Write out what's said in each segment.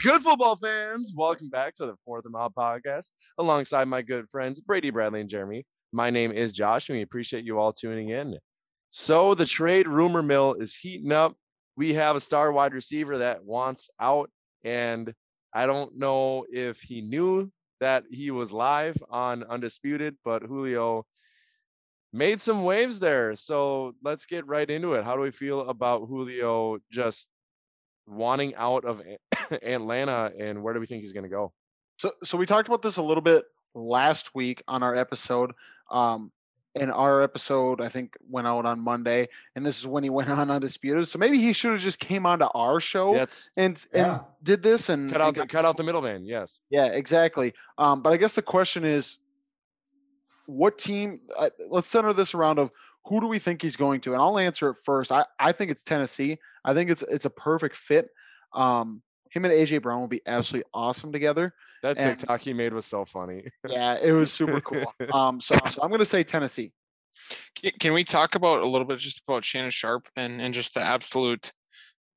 What's good, football fans? Welcome back to the Fourth and Mile podcast alongside my good friends Brady, Bradley, and Jeremy. My name is Josh, and we appreciate you all tuning in. So, the trade rumor mill is heating up. We have a star wide receiver that wants out, and I don't know if he knew that he was live on Undisputed, but Julio made some waves there. So, let's get right into it. How do we feel about Julio just wanting out of Atlanta, and where do we think he's going to go? So, so we talked about this a little bit last week on our episode. Um, and our episode, I think, went out on Monday, and this is when he went on undisputed. So maybe he should have just came onto our show Yes, and Yeah. and did this and cut out and the got- cut out the middleman. Yes. yeah, exactly. Um, but I guess the question is, what team? Uh, let's center this around of who do we think he's going to, and I'll answer it first. I I think it's Tennessee. I think it's it's a perfect fit. Um, him and AJ Brown will be absolutely awesome together. That And- TikTok he made was so funny. Yeah, it was super cool. Um, so so I'm gonna say Tennessee. Can- Can we talk about a little bit just about Shannon Sharpe and and just the absolute?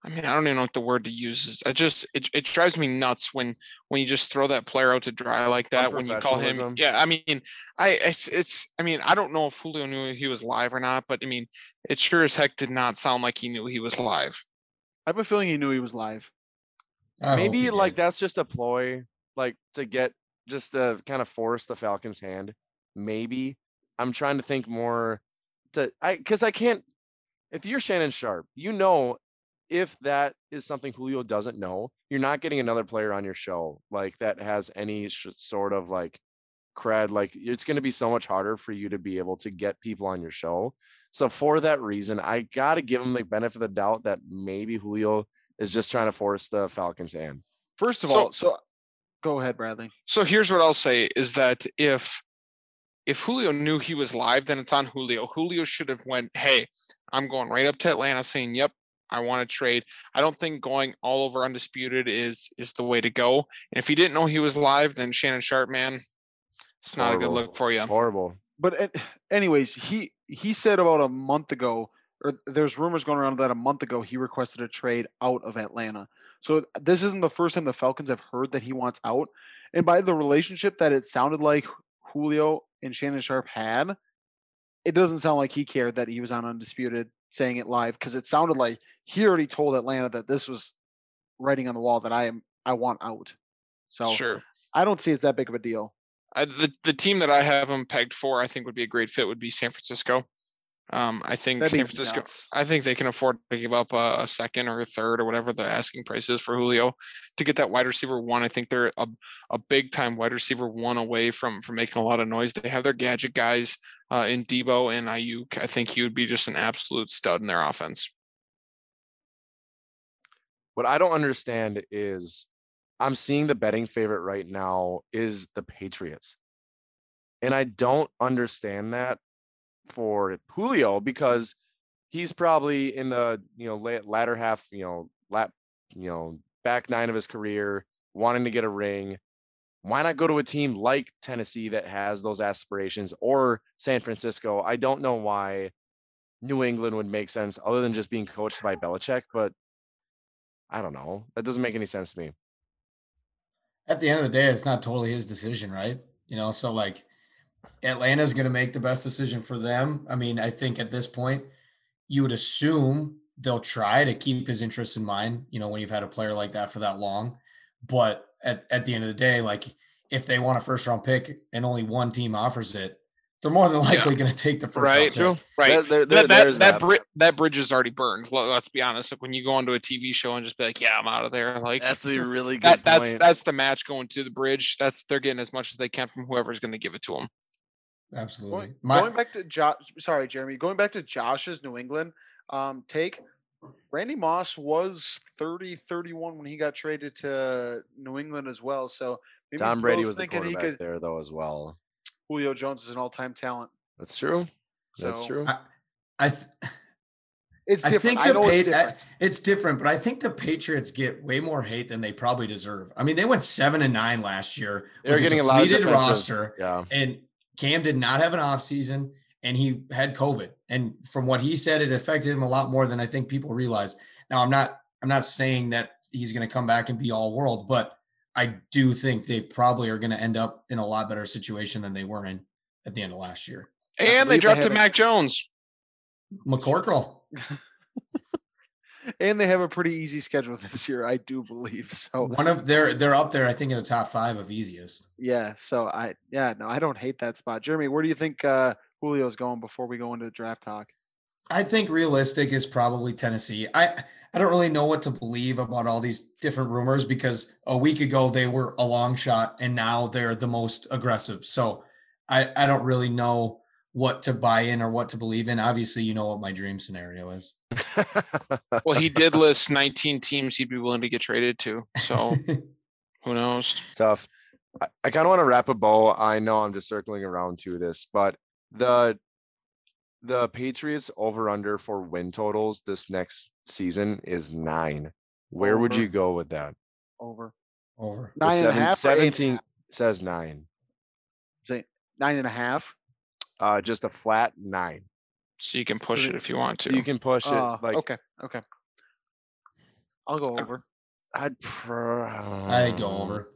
I mean, I don't even know what the word to use is. I just it, it drives me nuts when when you just throw that player out to dry like that. When you call him, yeah. I mean, I it's, it's I mean I don't know if Julio knew he was live or not, but I mean it sure as heck did not sound like he knew he was live. I have a feeling he knew he was live. I Maybe like did. that's just a ploy, like to get just to kind of force the Falcons' hand. Maybe I'm trying to think more to I because I can't. If you're Shannon Sharpe, you know if that is something Julio doesn't know, you're not getting another player on your show like that has any sh- sort of like cred. Like it's going to be so much harder for you to be able to get people on your show. So for that reason, I got to give him the benefit of the doubt that maybe Julio is just trying to force the Falcons' hand. First of So- all, so go ahead, Bradley. So here's what I'll say is that if if Julio knew he was live, then it's on Julio. Julio should have went, hey, I'm going right up to Atlanta saying, Yep, I want to trade. I don't think going all over undisputed is is the way to go. And if he didn't know he was live, then Shannon Sharpe, man, it's not a good look for you. Horrible. But anyways, he he said about a month ago, or there's rumors going around that a month ago he requested a trade out of Atlanta. So this isn't the first time the Falcons have heard that he wants out. And by the relationship that it sounded like Julio and Shannon Sharpe had, it doesn't sound like he cared that he was on Undisputed saying it live because it sounded like he already told Atlanta that this was writing on the wall that I am I want out. So Sure. I don't see it's that big of a deal. I, the the team that I have him pegged for, I think would be a great fit would be San Francisco. Um, I think That'd San Francisco. nuts. I think they can afford to give up a, a second or a third or whatever the asking price is for Julio to get that wide receiver one. I think they're a, a big time wide receiver one away from from making a lot of noise. They have their gadget guys uh, in Deebo and Aiyuk. I think he would be just an absolute stud in their offense. What I don't understand is I'm seeing the betting favorite right now is the Patriots. And I don't understand that for Julio because he's probably in the, you know, la- latter half, you know, lap, you know, back nine of his career, wanting to get a ring. Why not go to a team like Tennessee that has those aspirations or San Francisco? I don't know why New England would make sense other than just being coached by Belichick, but I don't know. That doesn't make any sense to me. At the end of the day, it's not totally his decision, right? You know, so like Atlanta's going to make the best decision for them. I mean, I think at this point, you would assume they'll try to keep his interests in mind, you know, when you've had a player like that for that long. But at, at the end of the day, like if they want a first round pick and only one team offers it, they're more than likely going to take the first Right. round pick. Right. There- there- that there- that that, that. bri- that bridge is already burned. let- Let's be honest. Like when you go onto a TV show and just be like, "Yeah, I'm out of there." Like That's a really good that, that's point. that's the match going to the bridge. That's they're getting as much as they can from whoever's going to give it to them. Absolutely. Going, My, going back to Josh, sorry, Jeremy. Going back to Josh's New England um, take, Randy Moss was 30 31 when he got traded to New England as well. So maybe Tom Brady Bill's was the thinking he quarterback could. there though as well. Julio Jones is an all time talent. That's true. That's So, true. I, I th- It's I different. think I, the know Pa- it's I- different. it's different, but I think the Patriots get way more hate than they probably deserve. I mean, they went seven and nine last year. They were with getting a lot of depleted defensive- roster, Yeah. and Cam did not have an offseason, and he had COVID. And from what he said, it affected him a lot more than I think people realize. Now, I'm not I'm not saying that he's going to come back and be all world. But I do think they probably are going to end up in a lot better situation than they were in at the end of last year. And they believe they drafted have a- Mac Jones. McCorkle. and they have a pretty easy schedule this year, I do believe. So One of they're they're up there, I think, in the top five of easiest. yeah, so I yeah, no, I don't hate that spot. Jeremy, where do you think uh Julio's going before we go into the draft talk? I think realistic is probably Tennessee. I I don't really know what to believe about all these different rumors because a week ago they were a long shot and now they're the most aggressive. So I I don't really know what to buy in or what to believe in. Obviously, you know what my dream scenario is. Well, he did list 19 teams he'd be willing to get traded to. So who knows? Tough. I, I kind of want to wrap a bow. I know I'm just circling around to this, but the the Patriots over under for win totals this next season is nine. Where would you go with that? Over Over. The nine and a seven- half. or eight and a 17 half? says nine. Say nine and a half. Uh, just a flat nine. So you can push it if you want to. You can push it Uh, like okay, okay. I'll go over. I'd. Pr- I go over.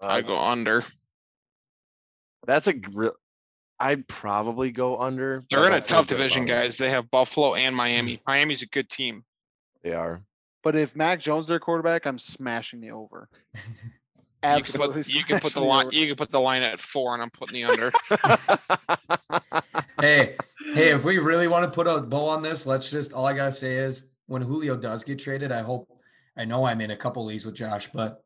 I go under. That's a real. I'd probably go under. They're in a tough division, guys. They have Buffalo and. Miami. Miami's a good team. They are. But if Mac Jones their quarterback, I'm smashing the over. You can Absolutely. put, you can put the smashing line. over. You can put the line at four, and I'm putting the under. hey, hey, if we really want to put a bow on this, let's just all I gotta say is when Julio does get traded, I hope I know I'm in a couple leagues with Josh, but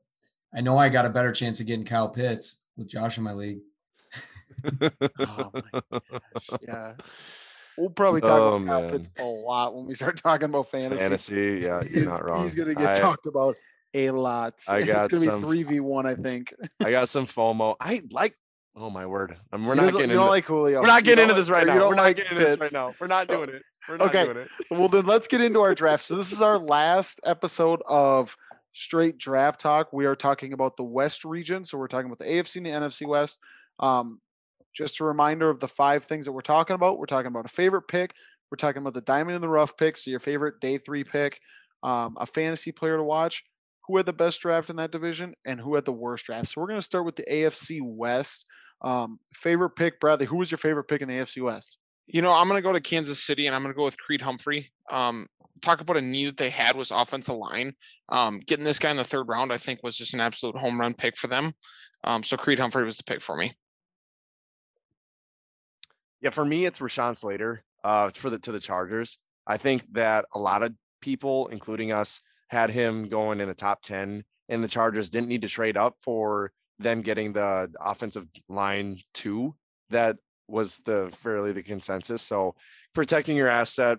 I know I got a better chance of getting Kyle Pitts with Josh in my league. Oh my gosh, yeah. We'll probably talk Oh, about Pitts a lot when we start talking about fantasy. Fantasy, yeah, He's, you're not wrong. he's gonna get I, talked about a lot. I got it's gonna some- be three v one, I think. I got some FOMO. I like. Oh my word! Um, we're not getting you into. like Julio. we're not getting into this right now. We're not like getting into this right now. We're not doing it. We're not Okay. doing it. Well, then let's get into our draft. So this is our last episode of straight draft talk. We are talking about the West region. So we're talking about the AFC and the NFC West. Um, just a reminder of the five things that we're talking about. We're talking about a favorite pick. We're talking about the diamond in the rough pick. So your favorite day three pick, um, a fantasy player to watch, who had the best draft in that division, and who had the worst draft. So we're going to start with the AFC West. Um, favorite pick, Bradley. Who was your favorite pick in the AFC West? You know, I'm going to go to Kansas City, and I'm going to go with Creed Humphrey. Um, talk about a need that they had was offensive line. Um, getting this guy in the third round, I think, was just an absolute home run pick for them. Um, so Creed Humphrey was the pick for me. Yeah, for me, it's Rashawn Slater. Uh, for the to the Chargers. I think that a lot of people, including us, had him going in the top ten, and the Chargers didn't need to trade up for them getting the offensive line two. That was the fairly the consensus. So protecting your asset,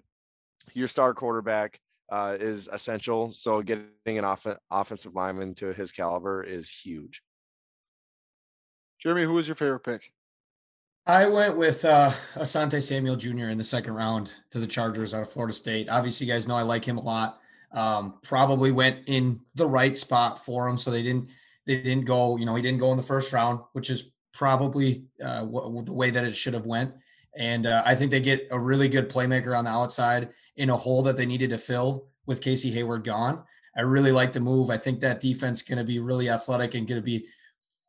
your star quarterback uh, is essential. So getting an off- offensive lineman to his caliber is huge. Jeremy, who was your favorite pick? I went with uh, Asante Samuel Jr. in the second round to the Chargers out of Florida State. Obviously, you guys know I like him a lot. Um, probably went in the right spot for him, so they didn't they didn't go. You know, he didn't go in the first round, which is probably uh, w- the way that it should have went. And uh, I think they get a really good playmaker on the outside in a hole that they needed to fill with Casey Hayward gone. I really like the move. I think that defense going to be really athletic and going to be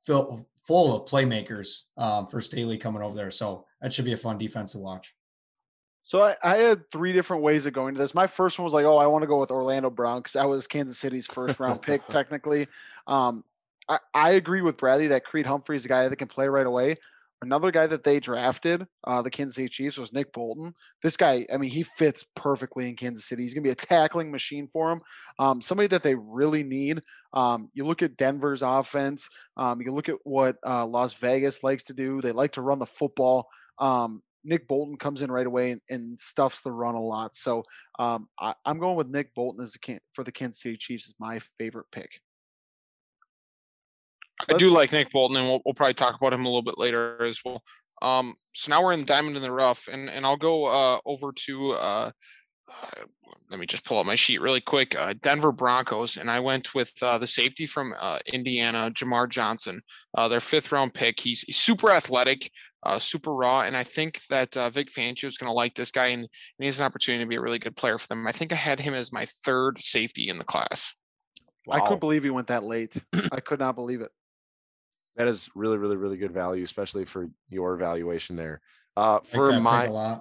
fill, full of playmakers um, for Staley coming over there. So that should be a fun defense to watch. So I, I had three different ways of going to this. My first one was like, oh, I want to go with Orlando Brown because that was Kansas City's first round pick, technically. Um, I, I agree with Bradley that Creed Humphrey is a guy that can play right away. Another guy that they drafted, uh, the Kansas City Chiefs, was Nick Bolton. This guy, I mean, he fits perfectly in Kansas City. He's going to be a tackling machine for him. Um, somebody that they really need. Um, you look at Denver's offense. Um, you look at what uh, Las Vegas likes to do. They like to run the football. Um, Nick Bolton comes in right away and, and stuffs the run a lot. So um, I, I'm going with Nick Bolton as the for the Kansas City Chiefs is my favorite pick. I do like Nick Bolton, and we'll, we'll probably talk about him a little bit later as well. Um, so now we're in Diamond in the Rough, and and I'll go uh, over to uh, uh, let me just pull up my sheet really quick. Uh, Denver Broncos, and I went with uh, the safety from uh, Indiana, Jamar Johnson, uh, their fifth round pick. He's, he's super athletic, uh, super raw, and I think that uh, Vic Fangio is going to like this guy, and, and he has an opportunity to be a really good player for them. I think I had him as my third safety in the class. I couldn't believe he went that late. I could not believe it. That is really, really, really good value, especially for your valuation there. Uh, for my.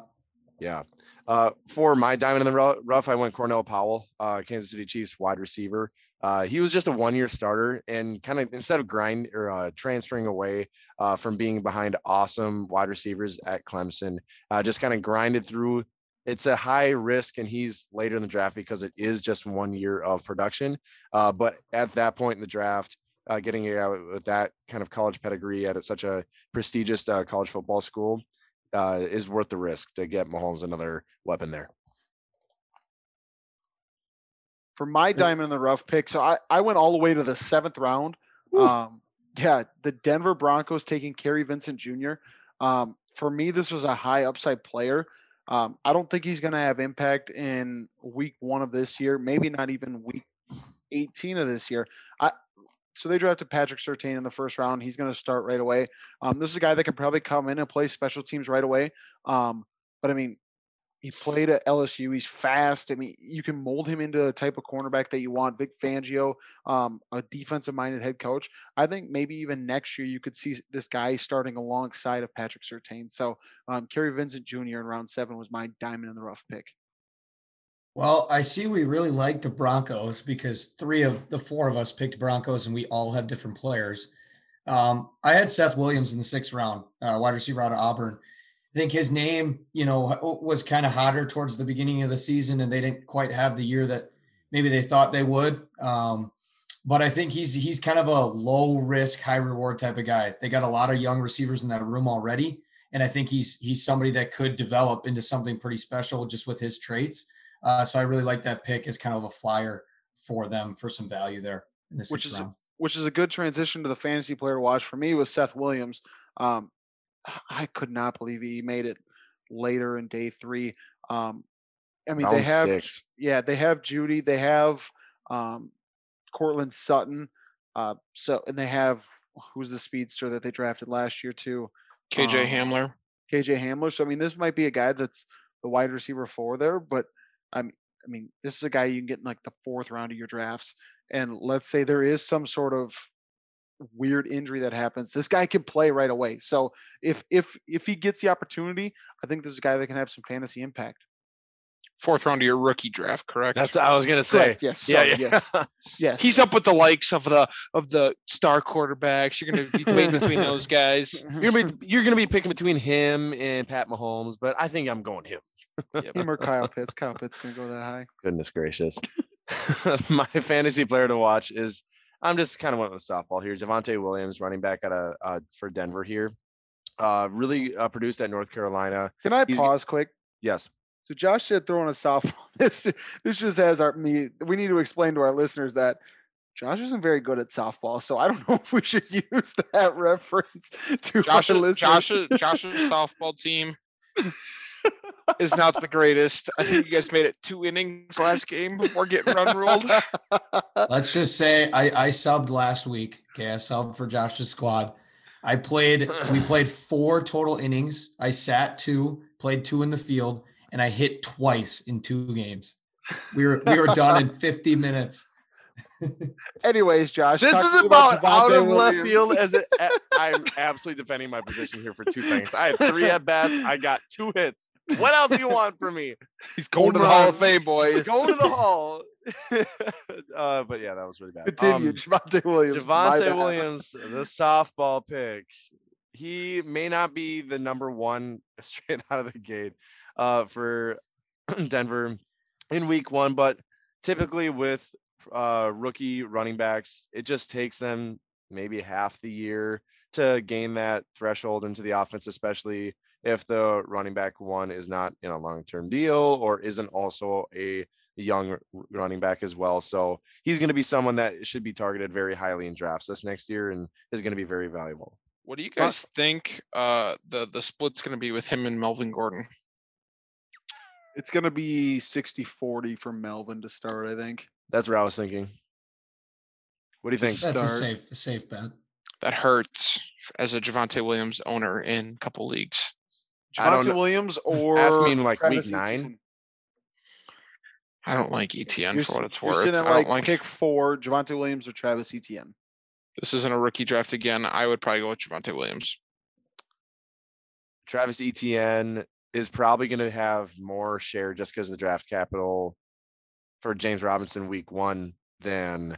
Yeah. Uh, for my diamond in the rough, I went Cornell Powell, uh, Kansas City Chiefs wide receiver. Uh, he was just a one-year starter, and kind of instead of grind or uh, transferring away uh, from being behind awesome wide receivers at Clemson, uh, just kind of grinded through. It's a high risk, and he's later in the draft because it is just one year of production. Uh, but at that point in the draft, uh, getting it out with that kind of college pedigree at such a prestigious uh, college football school, uh, is worth the risk to get Mahomes another weapon there. For my diamond in the rough pick, so I, I went all the way to the seventh round. Um, yeah, the Denver Broncos taking Kerry Vincent Jr. Um, for me, this was a high upside player. Um, I don't think he's going to have impact in week one of this year, maybe not even week 18 of this year. I, so they drafted Patrick Surtain in the first round. He's going to start right away. Um, this is a guy that can probably come in and play special teams right away. Um, but I mean, he played at LSU. He's fast. I mean, you can mold him into a type of cornerback that you want. Vic Fangio, um, a defensive-minded head coach. I think maybe even next year you could see this guy starting alongside of Patrick Surtain. So, um, Kerry Vincent Jr. in round seven was my diamond in the rough pick. Well, I see we really like the Broncos because three of the four of us picked Broncos and we all have different players. Um, I had Seth Williams in the sixth round, uh, wide receiver out of Auburn. I think his name, you know, was kind of hotter towards the beginning of the season, and they didn't quite have the year that maybe they thought they would. Um, but I think he's he's kind of a low risk, high reward type of guy. They got a lot of young receivers in that room already, and I think he's he's somebody that could develop into something pretty special just with his traits. Uh, so I really like that pick as kind of a flyer for them for some value there in the sixth Which is a- which is a good transition to the fantasy player to watch for me was Seth Williams. Um, I could not believe he made it later in day three. Um, I mean, they have six. yeah, they have Jeudy, they have um, Courtland Sutton, uh, so and they have who's the speedster that they drafted last year too, KJ Um, Hamler. KJ Hamler. So I mean, this might be a guy that's the wide receiver for there, but I mean, I mean, this is a guy you can get in like the fourth round of your drafts. And let's say there is some sort of weird injury that happens, this guy can play right away. So if if if he gets the opportunity, I think this is a guy that can have some fantasy impact. Fourth round of your rookie draft, correct? That's what I was gonna say. Correct, Yes. Yeah, sorry, yeah. Yes. Yes. He's up with the likes of the of the star quarterbacks. You're gonna be playing between those guys. You're gonna be you're gonna be picking between him and Pat Mahomes, but I think I'm going him. Him or Kyle Pitts. Kyle Pitts gonna go that high. Goodness gracious. My fantasy player to watch is I'm just kind of went with softball here. Javonte Williams, running back at a uh, for Denver here. Uh, really uh, produced at North Carolina. Can I He's- pause quick? Yes. So Josh said throwing a softball. This this just has our me. We need to explain to our listeners that Josh isn't very good at softball. So I don't know if we should use that reference to Josh, our listeners. Josh's Josh's softball team is not the greatest. I think you guys made it two innings last game before getting run ruled. Let's just say I, I subbed last week. Okay, I subbed for Josh's squad. I played. We played four total innings. I sat two, played two in the field, and I hit twice in two games. We were we were done in 50 minutes. Anyways, Josh, This is to me about out Javonte of left Williams. field as it, a- I'm absolutely defending my position here for two seconds. I had three at bats. I got two hits. What else do you want from me? He's going to the Home Hall of. Fame, boys. Going to the hall. uh, but yeah, that was really bad. Continue, Um, Javonte Williams. Javonte. Williams, the softball pick. He may not be the number one straight out of the gate uh, for Denver in week one, but typically with uh, rookie running backs, it just takes them maybe half the year to gain that threshold into the offense, especially if the running back one is not in a long term deal or isn't also a young running back as well. So he's going to be someone that should be targeted very highly in drafts this next year and is going to be very valuable. What do you guys think uh, the the split's going to be with him and Melvin Gordon? It's gonna be 60-40 for Melvin to start. I think. That's what I was thinking. What do you think? That's a safe a safe bet. That hurts as a Javonte Williams owner in a couple leagues. I don't Javonte. Williams or Ask me in, like, week nine. Etienne. I don't like Etienne You're, for what it's you're worth. sitting I at don't like, like pick four, Javonte Williams or Travis Etienne. this isn't a rookie draft again. I would probably go with Javonte Williams. Travis Etienne is probably gonna have more share just because of the draft capital for James Robinson week one than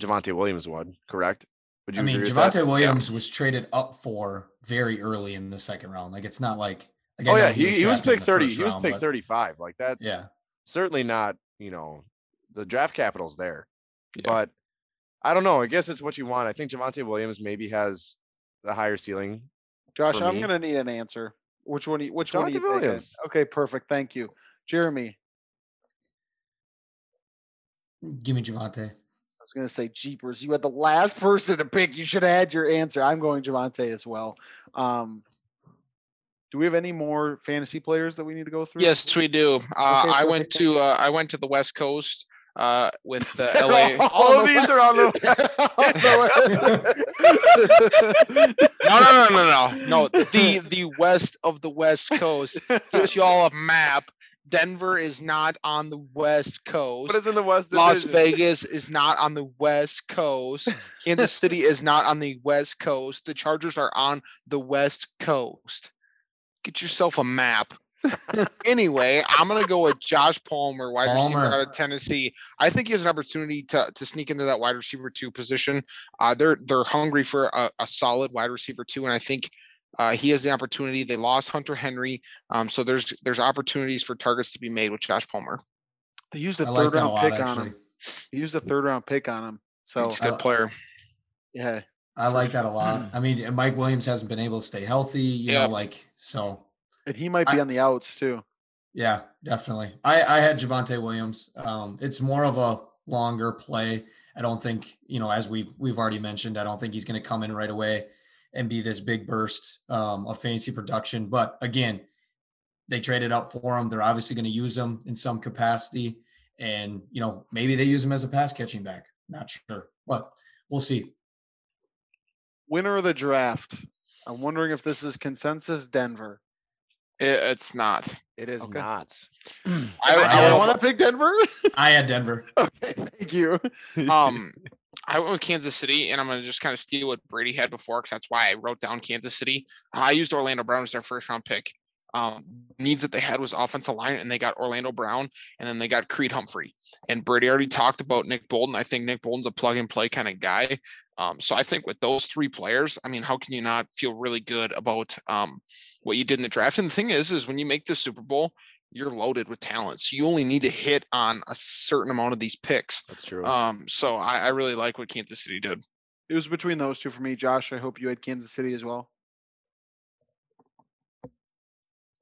Javonte Williams would, correct? Would I mean, agree? Javonte Williams was traded up for very early in the second round. Like it's not like. Like I Oh yeah, he, he was drafted in picked the thirty, first he was round, picked thirty-five, like that's Yeah, certainly not, you know, the draft capital's there. Yeah. But I don't know, I guess it's what you want. I think Javonte Williams maybe has the higher ceiling. Josh, I'm gonna need an answer. Which one? you- Which one? Are Javonte you thinking? Williams. Okay, perfect. Thank you, Jeremy. give me Javonte. I was gonna say Jeepers. You had the last person to pick. You should have had your answer. I'm going Javonte as well. Um, do we have any more fantasy players that we need to go through? Yes, we do. Uh, Okay, I went to uh, I went to the West Coast uh, with the LA. All of these are on the West. No, no, no, no, no, no. The the west of the West Coast. Get y'all a map. Denver is not on the West Coast. What is in the West Las Vegas is not on the West Coast. Kansas City is not on the West Coast. The Chargers are on the West Coast. Get yourself a map. anyway, I'm gonna go with Josh Palmer, wide receiver Palmer. out of Tennessee. I think he has an opportunity to to sneak into that wide receiver two position. Uh, they're they're hungry for a, a solid wide receiver two, and I think uh, he has the opportunity. They lost Hunter Henry, um, so there's there's opportunities for targets to be made with Josh Palmer. They used a I like third that a round lot pick on him. He used a third round pick on him. So He's a good player. yeah, I like that a lot. I mean, and Mike Williams hasn't been able to stay healthy. You Yep. know, like so. and he might be I- on the outs too. Yeah, definitely. I I had Javonte Williams. Um, it's more of a longer play. I don't think you know, as we've we've already mentioned, I don't think he's going to come in right away and be this big burst um, of fantasy production. But again, they traded up for him. They're obviously going to use him in some capacity, and you know, maybe they use him as a pass catching back. Not sure, but we'll see. Winner of the draft. I'm wondering if this is consensus Denver. It, it's not. It is Okay. not. I, I, I, want to pick Denver. I had Denver. okay, thank you. um I went with Kansas City, and I'm gonna just kind of steal what Brady had before, because that's why I wrote down Kansas City. I used Orlando Brown as their first round pick. Um, needs that they had was offensive line, and they got Orlando Brown, and then they got Creed Humphrey. And Brady already talked about Nick Bolton. I think Nick Bolton's a plug and play kind of guy. Um, so I think with those three players, I mean, how can you not feel really good about um, what you did in the draft? And the thing is, is when you make the Super Bowl, you're loaded with talents. So you only need to hit on a certain amount of these picks. That's true. Um, so I, I really like what Kansas City did. It was between those two for me, Josh. I hope you had Kansas City as well.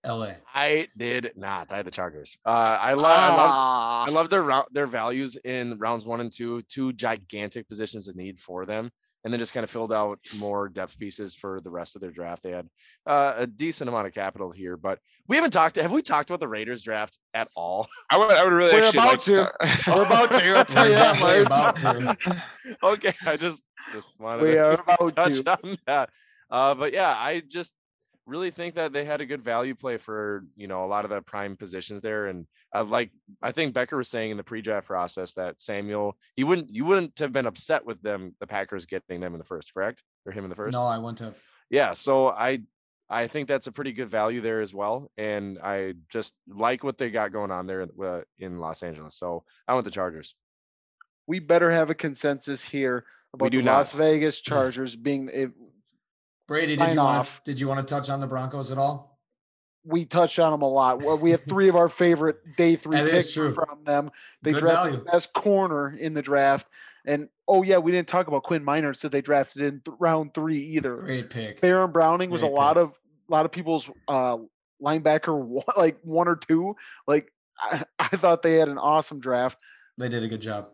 L.A. I did not. I had the Chargers. Uh, I love. I love. Ah, I love their rou- their values in rounds one and two, two gigantic positions of need for them, and then just kind of filled out more depth pieces for the rest of their draft. They had uh, a decent amount of capital here, but we haven't talked. Have we talked about the Raiders draft at all? I would, I would really We're about like to. talk- We're about to. I'll tell you We're that much. about to. okay, I just just wanted We to touch to. on that. Uh, but yeah, I just really think that they had a good value play for you know a lot of the prime positions there, and uh, like I think Becker was saying in the pre-draft process that Samuel he wouldn't you wouldn't have been upset with them the Packers getting them in the first, correct? Or him in the first? No, I wouldn't have. Yeah, so I I think that's a pretty good value there as well, and I just like what they got going on there in, uh, in Los Angeles. So I want the Chargers. We better have a consensus here about do the Las. Vegas Chargers being. If Brady, did you want to, did you want to touch on the Broncos at all? we touched on them a lot. Well, we have three of our favorite day three That is picks true. from them. They Good drafted value. the best corner in the draft. And oh yeah, we didn't talk about Quinn Meinerz that they drafted in th- round three either. Great pick. Baron Browning was a lot pick. of a lot of people's uh linebacker one, like one or two. Like I, I thought they had an awesome draft. They did a good job.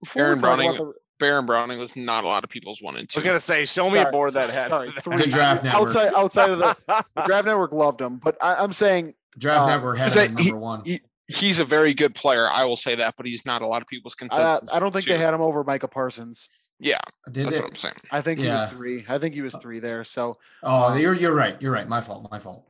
Before we Aaron Browning the- Baron Browning was not a lot of people's one and two. I was gonna say, show me a board that had sorry, that. three. Good draft network. outside outside of the, the draft network loved him, but I, I'm saying Draft Uh, Network had He's him a- at he- number one. he- He's a very good player. I will say that, but he's not a lot of people's I, consensus. I don't think they had him over Micah Parsons. Yeah, Did that's they? what I'm saying. I think he was three. I think he was three there. So Oh, Um, you're you're right. You're right. My fault. My fault.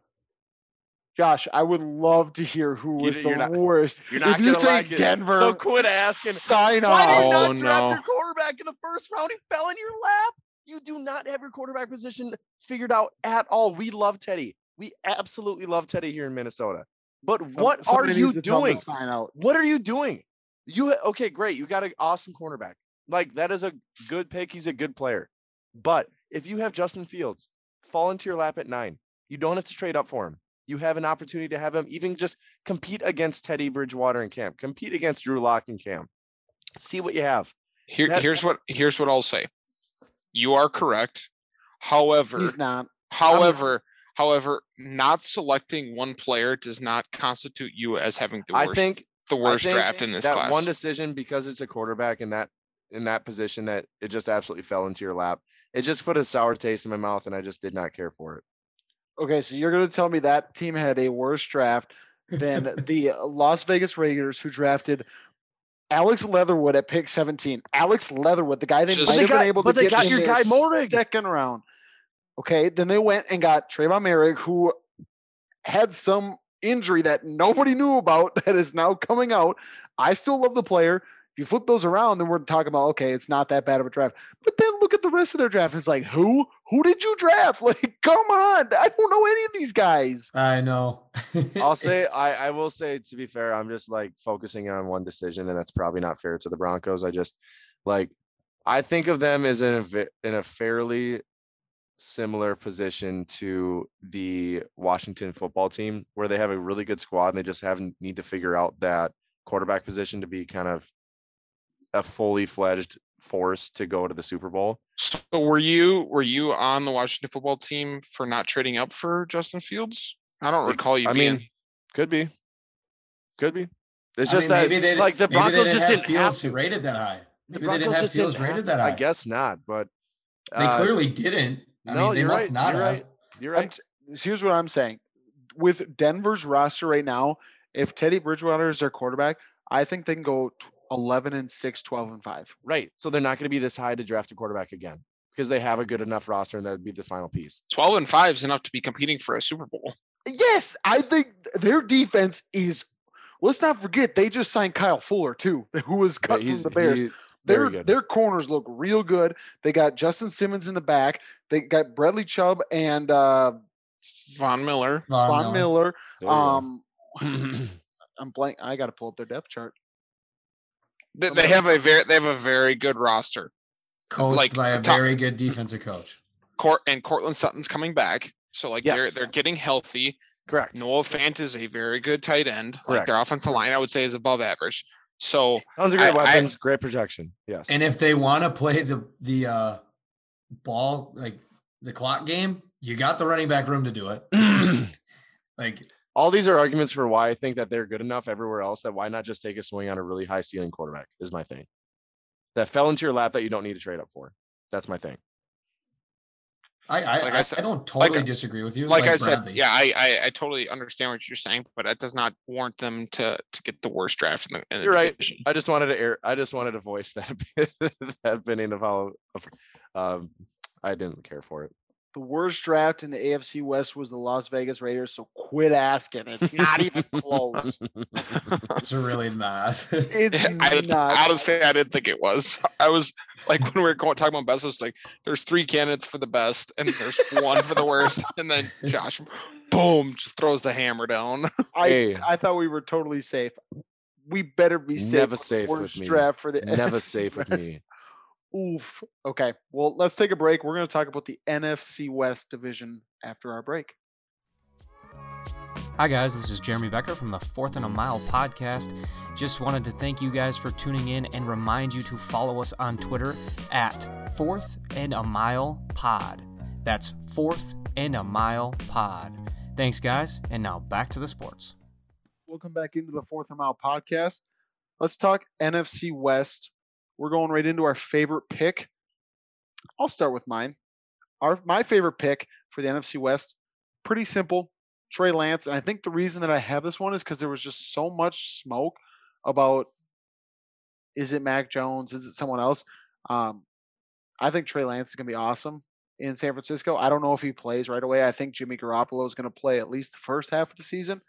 Josh, I would love to hear who was the you're not- worst. You're not if you say like it. Denver, So quit asking. sign Why do you off. Oh, not draft no. your quarterback in the first round? He fell in your lap. You do not have your quarterback position figured out at all. We love Teddy. We absolutely love Teddy here in Minnesota. But Some- what are you needs to tell him to doing? Sign out. What are you doing? You okay? Great. You got an awesome cornerback. Like that is a good pick. He's a good player. But if you have Justin Fields fall into your lap at nine, you don't have to trade up for him. You have an opportunity to have him even just compete against Teddy Bridgewater and Cam. Compete against Drew Lock and Cam. See what you have. Here, That- here's what here's what I'll say. You are correct. However, He's not. however, however, not selecting one player does not constitute you as having the worst. I worst think the worst think draft in this that class. one decision because it's a quarterback in that in that position that it just absolutely fell into your lap. It just put a sour taste in my mouth, and I just did not care for it. Okay, so you're going to tell me that team had a worse draft than the Las Vegas Raiders, who drafted Alex Leatherwood at pick 17. Alex Leatherwood, the guy they Just- might But they have been got, able to but they get got in your guy Moehrig. second round. Okay, then they went and got Trevon Moehrig, who had some injury that nobody knew about that is now coming out. I still love the player. If you flip those around, then we're talking about okay, it's not that bad of a draft. But then look at the rest of their draft. It's like, who? Who did you draft? Like, come on. I don't know any of these guys. I know. I'll say I, I will say to be fair, I'm just like focusing on one decision, and that's probably not fair to the Broncos. I just like I think of them as in a in a fairly similar position to the Washington football team, where they have a really good squad and they just haven't need to figure out that quarterback position to be kind of a fully fledged force to go to the Super Bowl. So were you were you on the Washington football team for not trading up for Justin Fields? I don't recall you I being. mean, could be, could be. It's I just mean, that maybe they, like the maybe they Broncos didn't just have didn't have Fields to. rated that high. The Maybe they didn't Broncos have just Fields didn't have rated to. that high. I guess not, but they uh, clearly didn't. I no, mean, they you're must right, not you're have. right. You're I'm right. here's what I'm saying. With Denver's roster right now, if Teddy Bridgewater is their quarterback, I think they can go t- 11 and 6, 12 and 5. Right. So they're not going to be this high to draft a quarterback again because they have a good enough roster and that would be the final piece. 12 and 5 is enough to be competing for a Super Bowl. Yes, I think their defense is. Let's not forget they just signed Kyle Fuller too, who was But cut from he's the Bears. he- their very good. their corners look real good. They got Justin Simmons in the back. They got Bradley Chubb and uh, Von Miller. Von Von Miller. Miller. There you go. Um, I'm blank. I got to pull up their depth chart. They, they have a very they have a very good roster. coached like, by a top- very good defensive coach. Court and Courtland Sutton's coming back. So like they're they're getting healthy. Correct. Noah Fant is a very good tight end. Like Correct. their offensive line, I would say, is above average. So Tons of great I- I- great protection. Yes. And if they want to play the the uh, ball like the clock game, you got the running back room to do it. Like all these are arguments for why I think that they're good enough everywhere else that why not just take a swing on a really high ceiling quarterback is my thing. That fell into your lap that you don't need to trade up for. That's my thing. I I, Like I I, said- I don't totally I- disagree with you. like, I Bradley. said, yeah, I, I I totally understand what you're saying, but that does not warrant them to to get the worst draft in the. In You're right. division. I just wanted to air. I just wanted to voice that that opinion of how um, I didn't care for it. The worst draft in the AFC West was the Las Vegas Raiders. So quit asking. It's not even close. it's really not. It's I didn't- not. honestly, I didn't think it was. I was like when we were going talking about best, it was like there's three candidates for the best, and there's one for the worst, and then Josh, boom, just throws the hammer down. I, Hey. I thought we were totally safe. We better be safe. Never with the safe with worst me. draft for the Never NFC safe with me. Oof. Okay. Well, let's take a break. We're going to talk about the NFC West division after our break. Hi, guys, this is Jeremy Becker from the Fourth and a Mile podcast. Just wanted to thank you guys for tuning in and remind you to follow us on Twitter at Fourth and a Mile Pod. That's Fourth and a Mile Pod. Thanks, guys, and now back to the sports. Welcome back into the Fourth and a Mile podcast. Let's talk NFC West. We're going right into our favorite pick. I'll start with mine. Our my favorite pick for the NFC West, pretty simple. Trey Lance, and I think the reason that I have this one is because there was just so much smoke about is it Mac Jones? Is it someone else? Um, I think Trey Lance is gonna be awesome. in San Francisco. I don't know if he plays right away. I think Jimmy Garoppolo is going to play at least the first half of the season,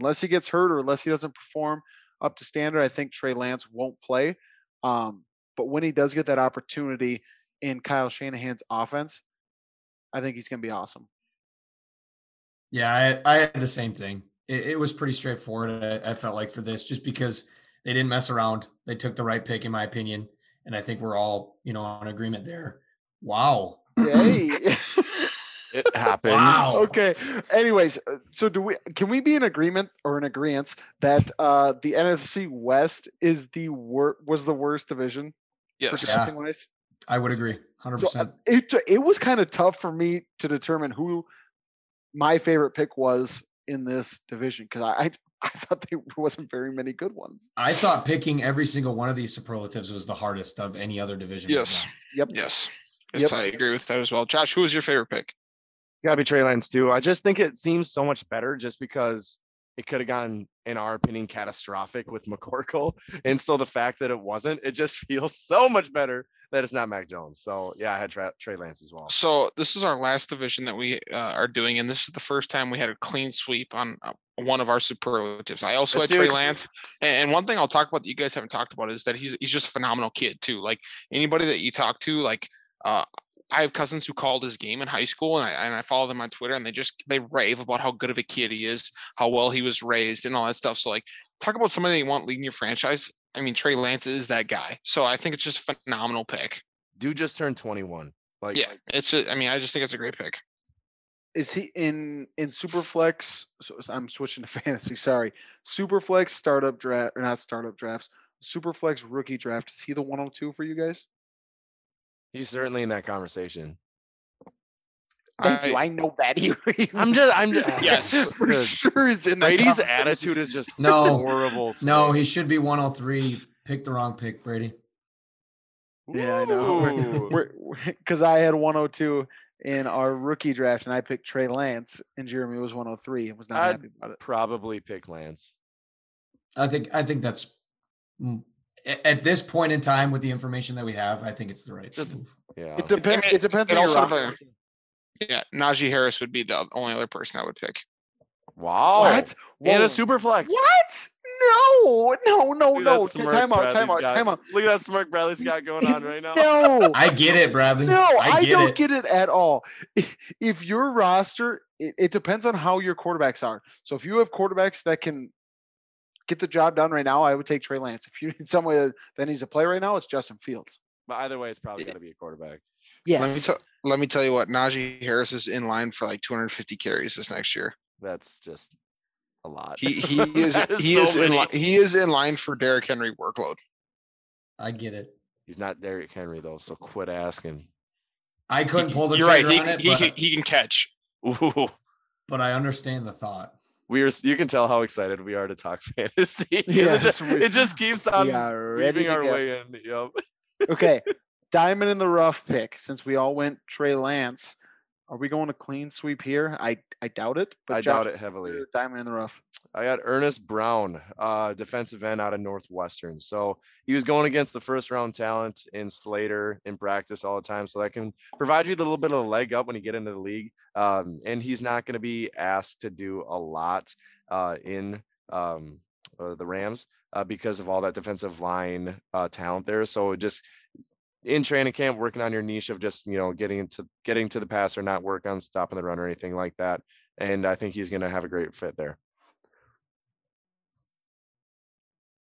unless he gets hurt or unless he doesn't perform up to standard. I think Trey Lance won't play. Um, but when he does get that opportunity in Kyle Shanahan's offense, I think he's going to be awesome. Yeah, I, I had the same thing. It, it was pretty straightforward. I, I felt like for this, just because they didn't mess around, they took the right pick, in my opinion, and I think we're all you know in agreement there. Wow. Hey. It happens. Wow. okay. Anyways, uh, so do we? Can we be in agreement or in agreement that uh the NFC West is the wor- was the worst division Yes. Yeah. wise? I would agree, hundred So uh, percent. it it was kind of tough for me to determine who my favorite pick was in this division because I, I I thought there wasn't very many good ones. I thought picking every single one of these superlatives was the hardest of any other division. Yes. Yep. Yes. Yep. Yes, I agree with that as well. Josh, who was your favorite pick? Gotta be Trey Lance too. I just think it seems so much better just because it could have gone, in our opinion, catastrophic with McCorkle. And so the fact that it wasn't, it just feels so much better that it's not Mac Jones. So yeah, I had Tra- Trey Lance as well. So this is our last division that we uh, are doing, and this is the first time we had a clean sweep on uh, one of our superlatives. I also That's had Trey. Lance, and, and one thing I'll talk about that you guys haven't talked about is that he's he's just a phenomenal kid too. Like anybody that you talk to, like uh, I have cousins who called his game in high school, and I and I follow them on Twitter, and they just they rave about how good of a kid he is, how well he was raised, and all that stuff. So like, talk about somebody that you want leading your franchise. I mean, Trey Lance is that guy. So I think it's just a phenomenal pick. Dude just turned 21. Like Yeah, it's. A, I mean, I just think it's a great pick. Is he in in Superflex? So so I'm switching to fantasy. Sorry, Superflex startup draft or not startup drafts. Superflex rookie draft. Is he the 102 for you guys? He's certainly in that conversation. Thank you. I know that he. I'm just I'm just Yes. for sure is in that Brady's attitude is just No. horrible. No, today. he should be 103. Pick the wrong pick, Brady. Yeah, I know. Because I had 102 in our rookie draft, and I picked Trey Lance, and Jeremy was 103 and was not I'd happy about it. probably pick Lance. I think I think that's a- at this point in time with the information that we have, I think it's the right move. Yeah. It depends. mean, It depends it on your also roster. Yeah, Najee Harris would be the only other person I would pick. Wow. What? And a super flex. What? No, no, no, no. Time out, time out, time out. Look at that smirk Bradley's got going on right now. No, I get it, Bradley. no, I I, don't it. get it at all. If- If your roster, it, it depends on how your quarterbacks are. So if you have quarterbacks that can get the job done right now, I would take Trey Lance. If you need somebody that- that needs to play right now, it's Justin Fields. But either way, it's probably going to be a quarterback. Yeah. Let me tell. Let me tell you what. Najee Harris is in line for like 250 carries this next year. That's just a lot. He he is That he so is in li- he is in line for Derrick Henry workload. I get it. He's not Derrick Henry though, so quit asking. I couldn't pull the You're right. trigger He, on can- it, he, but, can- he can catch. Ooh, but I understand the thought. We are. You can tell how excited we are to talk fantasy. it, just, it just keeps on we are ready weaving our go. way in. Yep. okay, diamond in the rough pick. Since we all went Trey Lance, are we going to clean sweep here? I I doubt it. But I Josh, doubt it heavily. Diamond in the rough. I got Earnest Brown, uh, defensive end out of Northwestern. So he was going against the first round talent in Slater in practice all the time. So that can provide you a little bit of a leg up when you get into the league. Um, and he's not going to be asked to do a lot uh, in um, uh, the Rams uh, because of all that defensive line uh, talent there. So just in training camp, working on your niche of just you know getting into getting to the passer, not work on stopping the run or anything like that. And I think he's going to have a great fit there.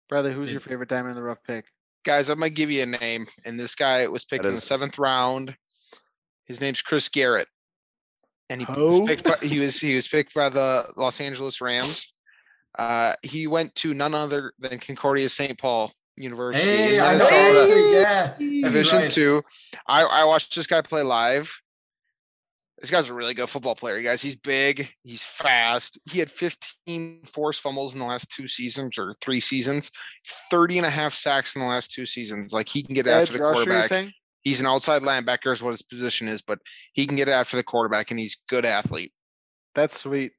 Bradley, who's your favorite diamond in the rough pick? Guys, I'm gonna give you a name, and this guy was picked in the is- seventh round. His name's Chris Garrett, and he Who? was picked by, he was he was picked by the Los Angeles Rams. Uh, he went to none other than Concordia St. Paul University. in Hey, I know. Minnesota. Yeah, that's Division right. two. I, I watched this guy play live. This guy's a really good football player, guys. He's big, he's fast. He had 15 forced fumbles in the last two seasons or three seasons, 30 and a half sacks in the last two seasons. Like he can get Edge after the quarterback. He's an outside linebacker, is what his position is, but he can get after the quarterback and he's good athlete. That's sweet.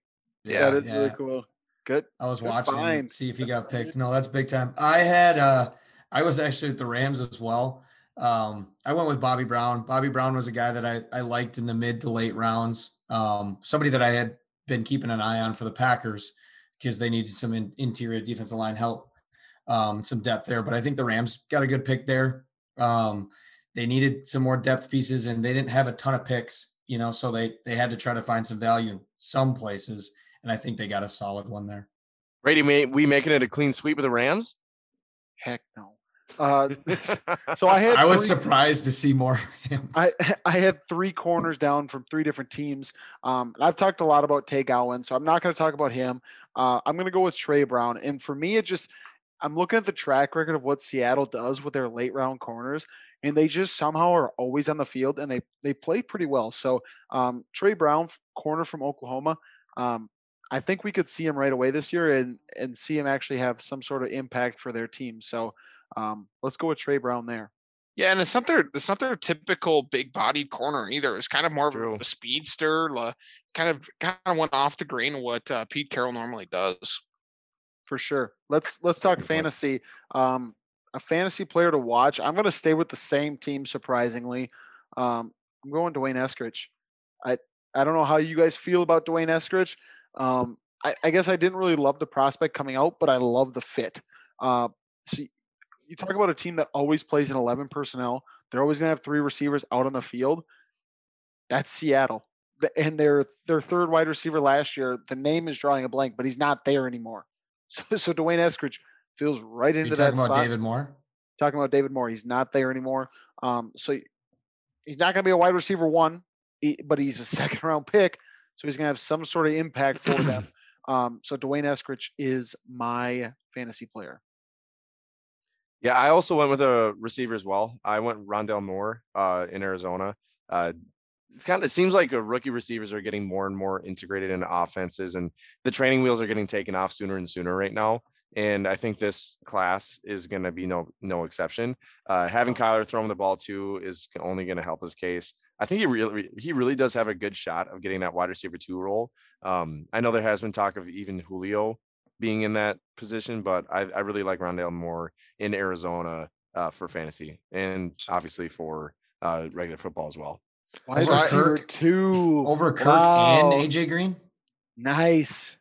Yeah, that is really cool. Good. I was Good watching him find. see if he got picked. No, that's big time. I had uh I was actually at the Rams as well. Um, I went with Bobby Brown. Bobby Brown was a guy that I, I liked in the mid to late rounds. Um, somebody that I had been keeping an eye on for the Packers because they needed some in, interior defensive line help, um, some depth there. But I think the Rams got a good pick there. Um, they needed some more depth pieces and they didn't have a ton of picks, you know, so they they had to try to find some value in some places. And I think they got a solid one there. Brady, we making it a clean sweep with the Rams? Heck no. Uh, so I had I was three- surprised to see more Rams. I I had three corners down from three different teams. Um, and I've talked a lot about Tay Gowan, so I'm not going to talk about him. Uh, I'm going to go with Tre Brown, and for me, it just I'm looking at the track record of what Seattle does with their late round corners, and they just somehow are always on the field, and they they play pretty well. So um, Tre Brown, corner from Oklahoma. Um, I think we could see him right away this year, and and see him actually have some sort of impact for their team. So um, let's go with Tre Brown there. Yeah, and it's not their it's not their typical big bodied corner either. It's kind of more of a speedster, kind of kind of went off the grain of what uh, Pete Carroll normally does. for sure. Let's let's talk fantasy. Um, a fantasy player to watch. I'm going to stay with the same team. Surprisingly, um, I'm going D'Wayne Eskridge. I I don't know how you guys feel about D'Wayne Eskridge. Um, I, I guess I didn't really love the prospect coming out, but I love the fit. Uh, so you talk about a team that always plays in 11 personnel. They're always going to have three receivers out on the field. That's Seattle. And their their third wide receiver last year, the name is drawing a blank, but he's not there anymore. So, so D'Wayne Eskridge feels right into talking that about. David Moore? Talking about David Moore, he's not there anymore. Um, so he's not going to be a wide receiver one, but he's a second round pick, so he's going to have some sort of impact for them. Um, so D'Wayne Eskridge is my fantasy player. Yeah, I also went with a receiver as well. I went Rondale Moore uh, in Arizona. Uh, it's kind of it seems like uh, rookie receivers are getting more and more integrated into offenses, and the training wheels are getting taken off sooner and sooner right now. And I think this class is going to be no no exception. Uh, having Kyler throw him the ball too is only going to help his case. I think he really he really does have a good shot of getting that wide receiver two role. Um, I know there has been talk of even Julio being in that position, but I, I really like Rondale Moore in Arizona uh, for fantasy and obviously for uh, regular football as well. Wide Over receiver Kirk- two. Over Kirk Wow. and AJ Green? Nice.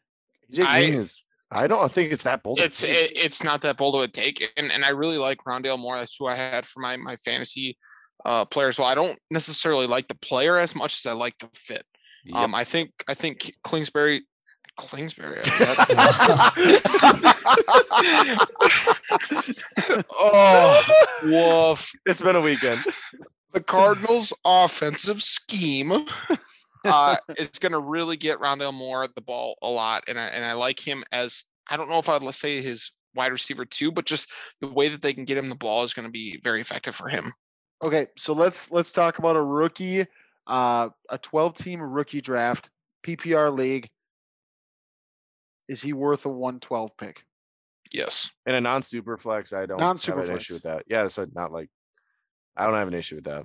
AJ I- Green is. I don't think it's that bold. It's it, it's not that bold of a take, and and I really like Rondale Moore. That's who I had for my my fantasy uh, players. Well, I don't necessarily like the player as much as I like the fit. Yep. Um, I think I think Kingsbury, Kingsbury. Oh, woof! it's been a weekend. The Cardinals' offensive scheme uh, is going to really get Rondale Moore the ball a lot, and I and I like him as I don't know if I'd let's say his wide receiver too, but just the way that they can get him the ball is going to be very effective for him. Okay, so let's let's talk about a rookie, uh, a 12 team rookie draft, PPR league. Is he worth a 112 pick? Yes. In a non-super flex, I don't have Non-super an flex. issue with that. Yeah, so not like I don't have an issue with that.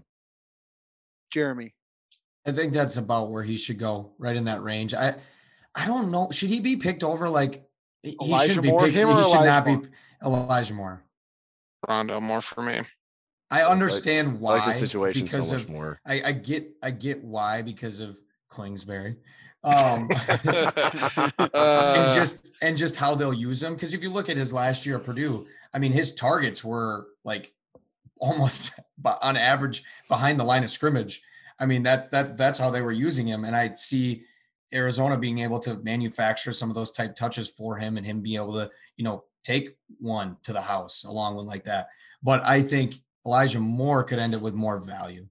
Jeremy. I think that's about where he should go, right in that range. I I don't know. Should he be picked over like he he Elijah should be Moore? picked? Him or He should Elijah not Moore? be Elijah Moore. Rondale Moore for me. I like- understand I why like the situation so because much of more. I, I get I get why because of Kingsbury. Um Uh, and just and just how they'll use him. Because if you look at his last year at Purdue, I mean, his targets were like almost on average behind the line of scrimmage. I mean, that that that's how they were using him, and I see Arizona being able to manufacture some of those type touches for him, and him being able to you know take one to the house along with like that. But I think Elijah Moore could end it with more value.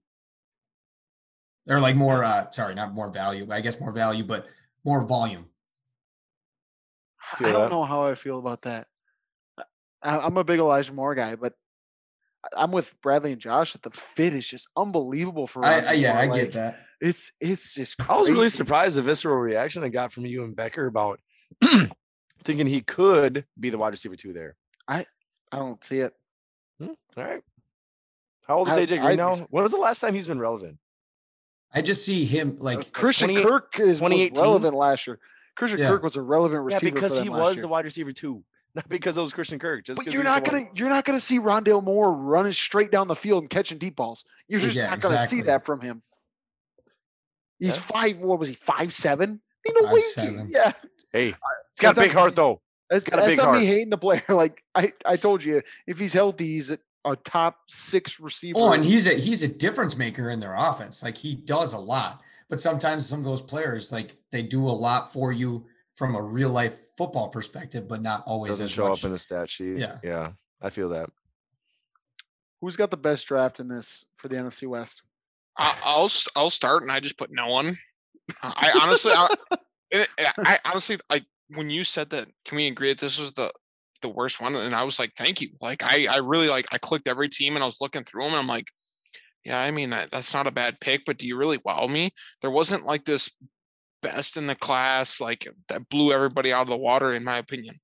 Or like more, uh, sorry, not more value, I guess more value, but more volume. I don't that? know how I feel about that. I, I'm a big Elijah Moore guy, but I- I'm with Bradley and Josh that the fit is just unbelievable for. I, I yeah, I like, get that. It's it's just. I was really surprised the visceral reaction I got from you and Becker about thinking he could be the wide receiver two there. I i don't see it. Hmm, All right. How old is I- AJ Green I'd now? sur- When was the last time he's been relevant? I just see him like uh, Christian 28 Kirk is was 2018? relevant last year. Christian Yeah. Kirk was a relevant Yeah, receiver. because for he was last the wide receiver too. not because it was Christian Kirk. Just But 'cause you're not gonna you're not gonna see Rondale Moore running straight down the field and catching deep balls. You're just Yeah, not gonna exactly. see that from him. He's Yeah. five. What was he? Five seven. Ain't no Five seven. Yeah, Hey, uh, he's got a big not- heart though. that's, got a that's big not me hating the player. Like I, I told you, if he's healthy, he's a, a top six receiver. Oh, and he's a he's a difference maker in their offense. Like he does a lot. But sometimes some of those players, like they do a lot for you from a real life football perspective, but not always Doesn't as show much. up in the stat sheet. Yeah. yeah, I feel that. Who's got the best draft in this for the NFC West? I, I'll s- I'll start, and I just put no one. I honestly, I, it- it- I honestly, I when you said that, can we agree that this was the the worst one? And I was like, thank you. Like I I really like I clicked every team and I was looking through them, and I'm like, yeah, I mean that that's not a bad pick, but do you really wow me? There wasn't like this best in the class like that blew everybody out of the water, in my opinion.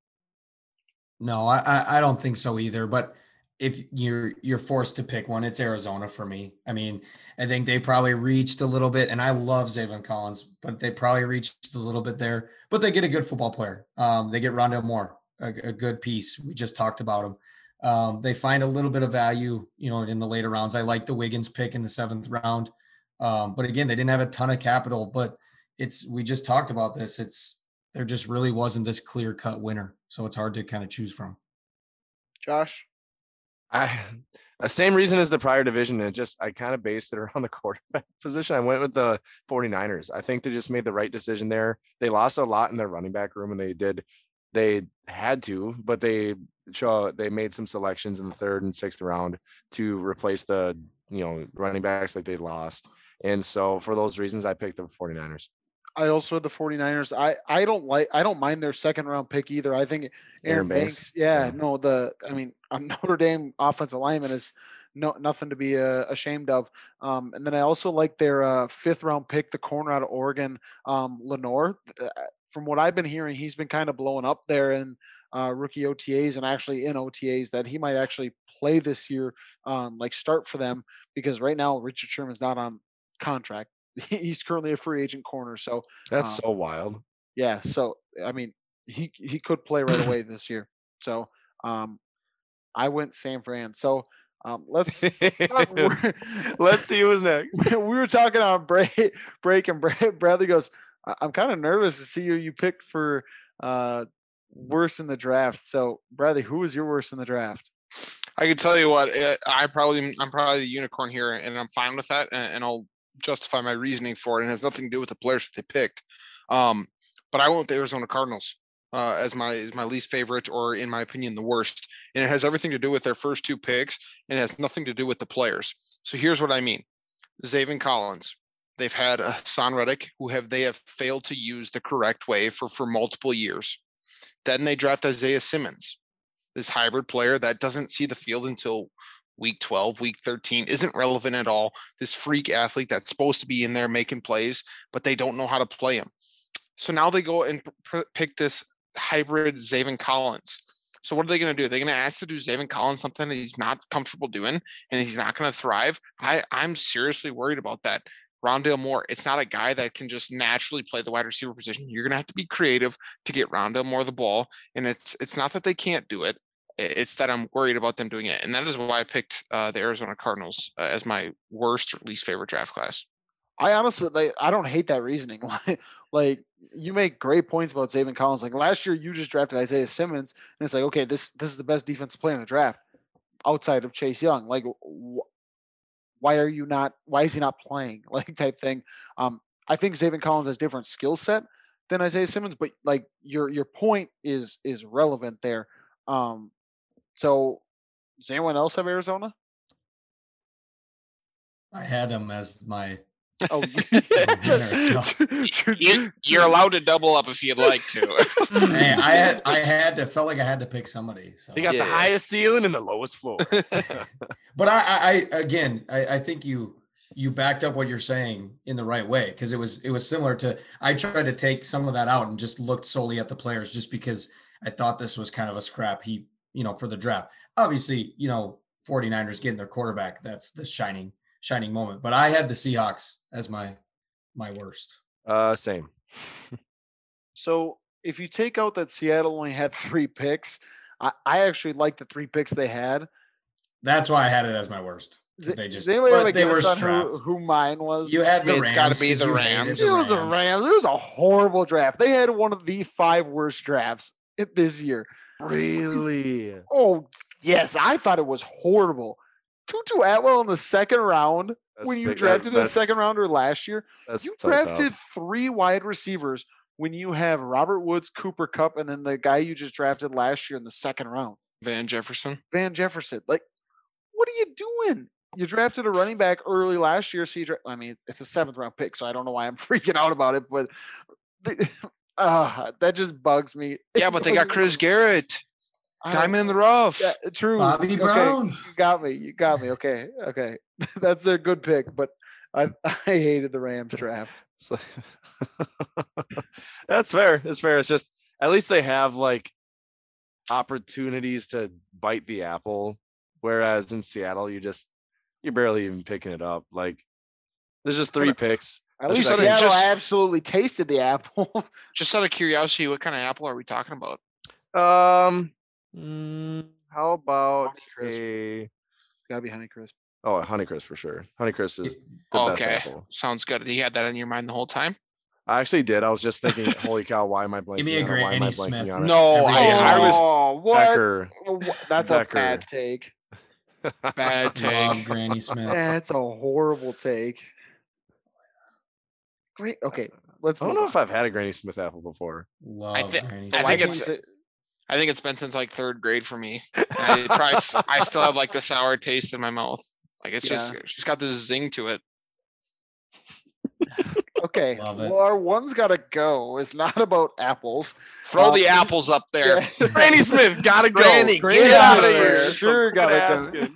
No, I, I don't think so either. But if you're you're forced to pick one, it's Arizona for me. I mean, I think they probably reached a little bit, and I love Zaven Collins, but they probably reached a little bit there. But they get a good football player. Um, they get Rondo Moore, a, a good piece. We just talked about him. Um, they find a little bit of value, you know, in the later rounds. I like the Wiggins pick in the seventh round, um, but again, they didn't have a ton of capital. But it's we just talked about this. It's there just really wasn't this clear cut winner, so it's hard to kind of choose from. Josh. I the same reason as the prior division. It just I kind of based it around the quarterback position. I went with the 49ers. I think they just made the right decision there. They lost a lot in their running back room and they did they had to, but they show they made some selections in the third and sixth round to replace the you know running backs that they lost. And so for those reasons I picked the 49ers. I also had the 49ers. I, I don't like I don't mind their second round pick either. I think Aaron, Aaron Banks, Banks, yeah, yeah. no, the I mean Notre Dame offensive lineman is no nothing to be uh, ashamed of. Um, and then I also like their uh, fifth round pick, the corner out of Oregon, um, Lenoir. From what I've been hearing, he's been kind of blowing up there in uh, rookie OTAs and actually in OTAs that he might actually play this year, um, like start for them because right now Richard Sherman's not on contract. He's currently a free agent corner, so That's Um, so wild. yeah, so I mean, he he could play right away this year. So um, I went San Fran. So um, let's. Let's see who's next. we were talking on break, break, and Brad, Bradley goes. "I- I'm kind of nervous to see who you picked for uh, worst in the draft. So Bradley, who was your worst in the draft? I can tell you what, eh, I probably I'm probably the unicorn here, and I'm fine with that, and, and I'll justify my reasoning for it. It has nothing to do with the players that they picked. Um, but I went with the Arizona Cardinals uh, as my as my least favorite, or in my opinion, the worst. And it has everything to do with their first two picks, and it has nothing to do with the players. So here's what I mean: Zaven Collins. They've had Son Reddick, who have they have failed to use the correct way for for multiple years. Then they draft Isaiah Simmons, this hybrid player that doesn't see the field until week 12, week 13, isn't relevant at all. This freak athlete that's supposed to be in there making plays, but they don't know how to play him. So now they go and p- p- pick this hybrid Zaven Collins. So what are they going to do? They're going to ask to do Zaven Collins something that he's not comfortable doing, and he's not going to thrive. I I'm seriously worried about that. Rondale Moore, it's not a guy that can just naturally play the wide receiver position. You're to have to be creative to get Rondale Moore the ball, and it's it's not that they can't do it. It's that I'm worried about them doing it, and that is why I picked uh, the Arizona Cardinals uh, as my worst or least favorite draft class. I honestly, like, I don't hate that reasoning. Like, you make great points about Zaven Collins. Like last year, you just drafted Isaiah Simmons, and it's like, okay, this this is the best defensive player in the draft outside of Chase Young. Like, wh- why are you not? Why is he not playing? Like type thing. Um, I think Zaven Collins has different skill set than Isaiah Simmons, but like your your point is is relevant there. Um, so does anyone else have Arizona? I had him as my Oh, You, you're allowed to double up if you'd like to. hey, I had I had to felt like I had to pick somebody. So They got the highest ceiling and the lowest floor. But I, I, I again, I, I think you you backed up what you're saying in the right way because it was it was similar to I tried to take some of that out and just looked solely at the players just because I thought this was kind of a scrap heap, you know, for the draft. Obviously, you know, 49ers getting their quarterback, that's the shining shining moment. But I had the Seahawks as my my worst. uh, same. So if you take out that Seattle only had three picks, I, I actually like the three picks they had. That's why I had it as my worst. They just, anybody have a but they were guess on strapped. who, who mine was? You had I the mean, Rams. it's gotta be the you hated Rams. it was a Rams. Rams. It was a horrible draft. They had one of the five worst drafts this year. Really? Oh yes, I thought it was horrible. Tutu Atwell in the second round That's when you big- that- drafted a second rounder last year. That's You so drafted tough. three wide receivers when you have Robert Woods, Cooper Kupp, and then the guy you just drafted last year in the second round, Van Jefferson. Van Jefferson. Like, what are you doing? You drafted a running back early last year, so you dra- I mean, it's a seventh round pick, so I don't know why I'm freaking out about it, but the- ah, that just bugs me. Yeah, but they got Chris. Garrett. I don't- Diamond in the rough. Yeah, true. Bobby okay, Brown. You got me. You got me. Okay. Okay. That's their good pick, but I I hated the Rams draft. So- That's fair. That's fair. It's just at least they have like opportunities to bite the apple. Whereas in Seattle, you just you're barely even picking it up. Like there's just three picks. At least just- Seattle just- absolutely tasted the apple. Just out of curiosity, what kind of apple are we talking about? Um, mm, how about Honeycrisp. a Gotta be Honeycrisp. oh a Honeycrisp for sure. Honeycrisp is the best okay, apple. sounds good. You had that in your mind the whole time? I actually did. I was just thinking, holy cow, why am I blanking? Give me a on it? Why am I Granny blanking Smith. on it? No, Every I. I was Oh, what? Becker. Oh, That's a Becker. bad take. bad take. Granny Smith. That's a horrible take. Great. Okay. Let's. I don't move know on. if I've had a Granny Smith apple before. Love thi- Granny I Smith. think it's- say- I think it's been since like third grade for me. I probably, s- I still have like the sour taste in my mouth. Like it's just, Yeah. she's got this zing to it. Okay. It. Well, our one's got to go. It's not about apples. Throw Um, the apples up there. Yeah. Granny Smith, gotta go. Granny, Granny get out of Smith, here. Sure, Quit gotta asking. go.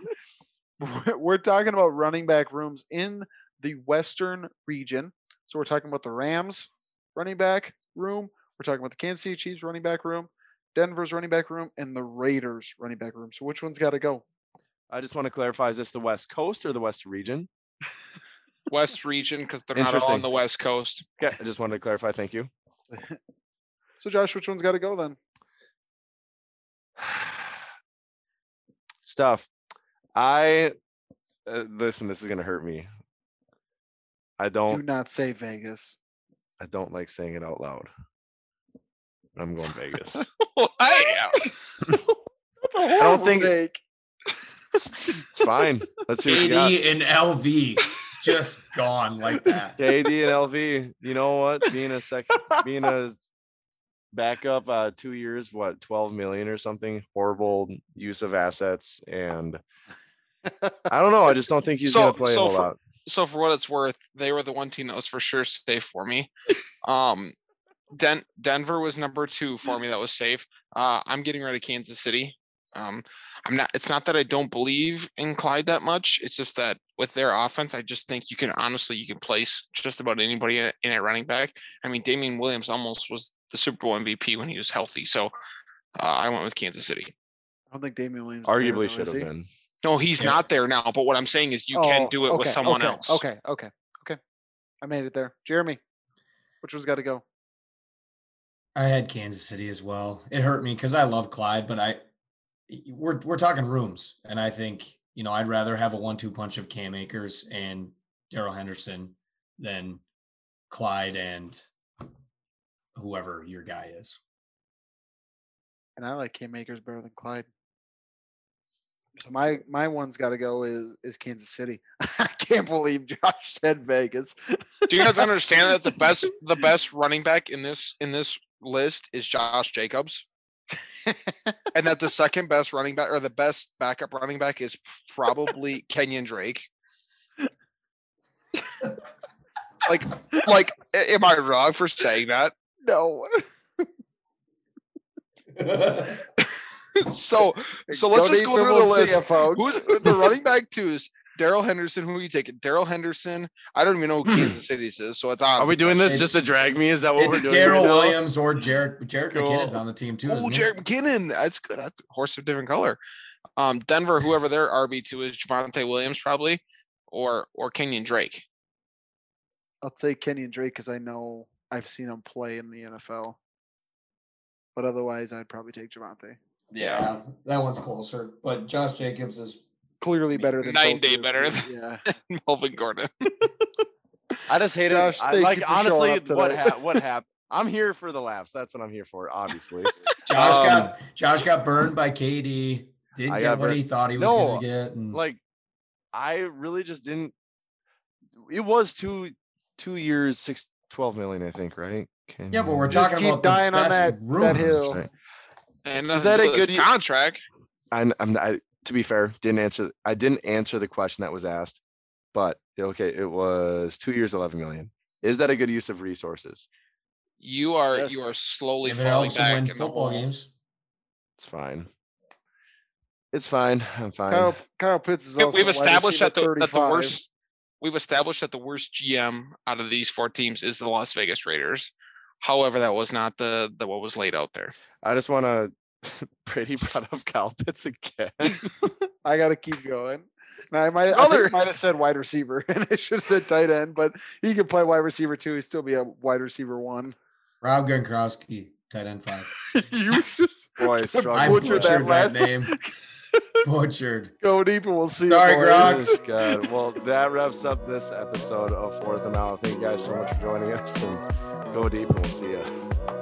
We're- We're talking about running back rooms in the Western region. So we're talking about the Rams running back room. We're talking about the Kansas City Chiefs running back room, Denver's running back room, and the Raiders running back room. So which one's got to go? I just want to clarify: is this the West Coast or the West region? West region because they're not all on the West Coast. Okay, I just wanted to clarify. Thank you. So Josh, which one's got to go then? Stuff. I uh, listen. This is gonna hurt me. I don't. don't. not say Vegas. I don't like saying it out loud. I'm going Vegas. I That's a don't think- take. it's, it's fine. Let's see what you got. KD and LV just gone like that. KD and LV. You know what? Being a second, being a backup, uh, two years, what, 12 million or something. Horrible use of assets, and I don't know. I just don't think he's So- gonna play so a whole for- lot. so for what it's worth, they were the one team that was for sure safe for me. Um, Den- Denver was number two for me that was safe. Uh, I'm getting rid of Kansas City. Um, I'm not. It's not that I don't believe in Clyde that much. It's just that with their offense, I just think you can honestly you can place just about anybody in in at running back. I mean, Damien Williams almost was the Super Bowl MVP when he was healthy. So uh, I went with Kansas City. I don't think Damien Williams. is there, Arguably should have been. No, he's Yeah. not there now. But what I'm saying is you can Oh, do it with someone okay, else. Okay, okay, okay. I made it there. Jeremy, which one's got to go? I had Kansas City as well. It hurt me because I love Clyde, but I we're we're talking rooms, and I think you know I'd rather have a one-two punch of Cam Akers and Darrell Henderson than Clyde and whoever your guy is. And I like Cam Akers better than Clyde. So my my one's got to go is is Kansas City. I can't believe Josh said Vegas. Do you guys understand that the best the best running back in this in this list is Josh Jacobs? and that the second best running back or the best backup running back is probably Kenyon Drake. like like am I wrong for saying that? no. So so let's just go through the list. folks. Who's the running back twos? Darrell Henderson, who are you taking? Darrell Henderson. I don't even know who Kansas City's is, so it's on. Are we doing this just to drag me? Is that what it's we're doing? right Daryl now? Williams or Jerick. Jerick Cool. McKinnon's on the team too. Oh, isn't he? McKinnon. That's good. That's a horse of different color. Um, Denver, whoever their RB two is, Javonte Williams probably, or or Kenyon Drake. I'll take Kenyon Drake because I know I've seen him play in the NFL. But otherwise, I'd probably take Javante. Yeah, that one's closer. But Josh Jacobs is Clearly better than Nine both day better than- Yeah. Melvin Gordon. I just hate Josh, it. I, thank like you for showing honestly, up what today. hap- what happened? I'm here for the laughs. That's what I'm here for. Obviously, Josh Um, got Josh got burned by KD. Didn't I get what burned- he thought he was No, gonna get. And like I really just didn't. It was two two years, six, 12 million, I think, right? Can yeah, but we're talking keep about the dying on best that- that hill. Right. And Is that a good contract? I'm, I'm I, to be fair, didn't answer. I didn't answer the question that was asked, but okay, it was two years, 11 million. Is that a good use of resources? You are Yes. you are slowly If falling helps back win in the football hole. games. It's fine. It's fine. I'm fine. Kyle, Kyle Pitts is We- also We've established that the, that the worst. We've established that the worst GM out of these four teams is the Las Vegas Raiders. However, that was not the the what was laid out there. I just want to. Brady brought up Kyle Pitts again. I got to keep going. Now, I might, I think Brother. I might have said wide receiver, and I should have said tight end, but he can play wide receiver too. He'd still be a wide receiver one. Rob Gronkowski, tight end five. you just Boy, I struggle. butchered that that, last- name. butchered. go deep, and we'll see. Sorry, you, boys. Gronk. God. Well, that wraps up this episode of Fourth and Out. Thank you guys so much for joining us and go deep and we'll see you.